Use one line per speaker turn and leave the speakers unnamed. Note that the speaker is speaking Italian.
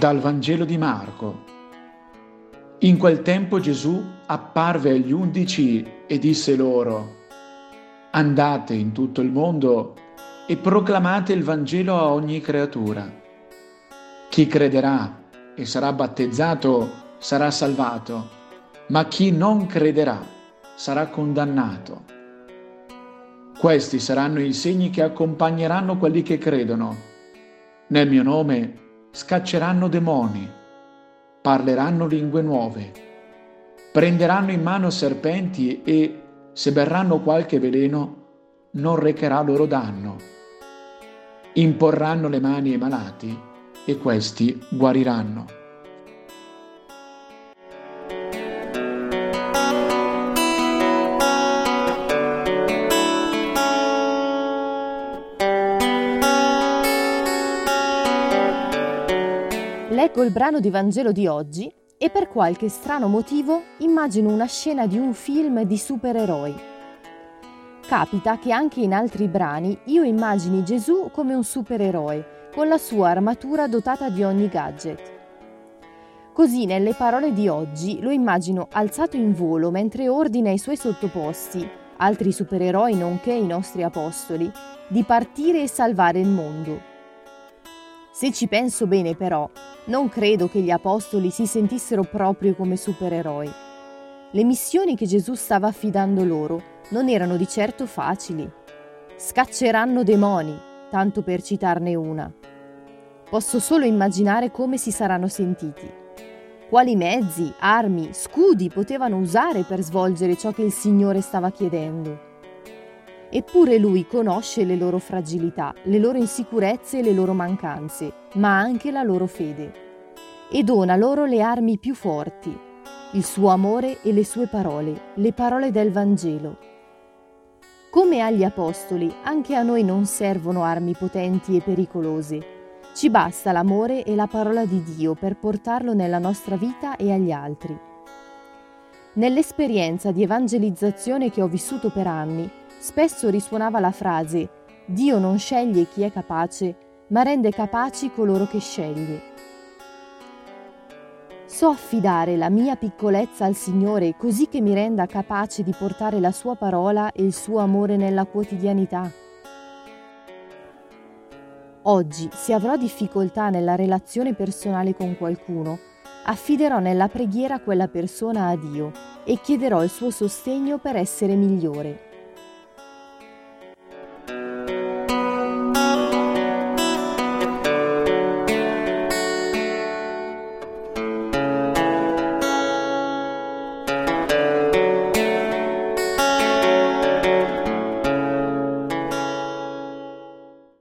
Dal Vangelo di Marco. In quel tempo Gesù apparve agli undici e disse loro, Andate in tutto il mondo e proclamate il Vangelo a ogni creatura. Chi crederà e sarà battezzato sarà salvato, ma chi non crederà sarà condannato. Questi saranno i segni che accompagneranno quelli che credono. Nel mio nome scacceranno demoni, parleranno lingue nuove, prenderanno in mano serpenti e, se berranno qualche veleno, non recherà loro danno. Imporranno le mani ai malati e questi guariranno.
Leggo il brano di Vangelo di oggi e per qualche strano motivo immagino una scena di un film di supereroi. Capita che anche in altri brani io immagini Gesù come un supereroe, con la sua armatura dotata di ogni gadget. Così nelle parole di oggi lo immagino alzato in volo mentre ordina ai suoi sottoposti, altri supereroi nonché i nostri apostoli, di partire e salvare il mondo. Se ci penso bene però, non credo che gli apostoli si sentissero proprio come supereroi. Le missioni che Gesù stava affidando loro non erano di certo facili. Scacceranno demoni, tanto per citarne una. Posso solo immaginare come si saranno sentiti. Quali mezzi, armi, scudi potevano usare per svolgere ciò che il Signore stava chiedendo. Eppure lui conosce le loro fragilità, le loro insicurezze e le loro mancanze, ma anche la loro fede. E dona loro le armi più forti, il suo amore e le sue parole, le parole del Vangelo. Come agli Apostoli, anche a noi non servono armi potenti e pericolose. Ci basta l'amore e la parola di Dio per portarlo nella nostra vita e agli altri. Nell'esperienza di evangelizzazione che ho vissuto per anni, spesso risuonava la frase Dio non sceglie chi è capace, ma rende capaci coloro che sceglie. So affidare la mia piccolezza al Signore così che mi renda capace di portare la sua parola e il suo amore nella quotidianità. Oggi, se avrò difficoltà nella relazione personale con qualcuno, affiderò nella preghiera quella persona a Dio e chiederò il suo sostegno per essere migliore.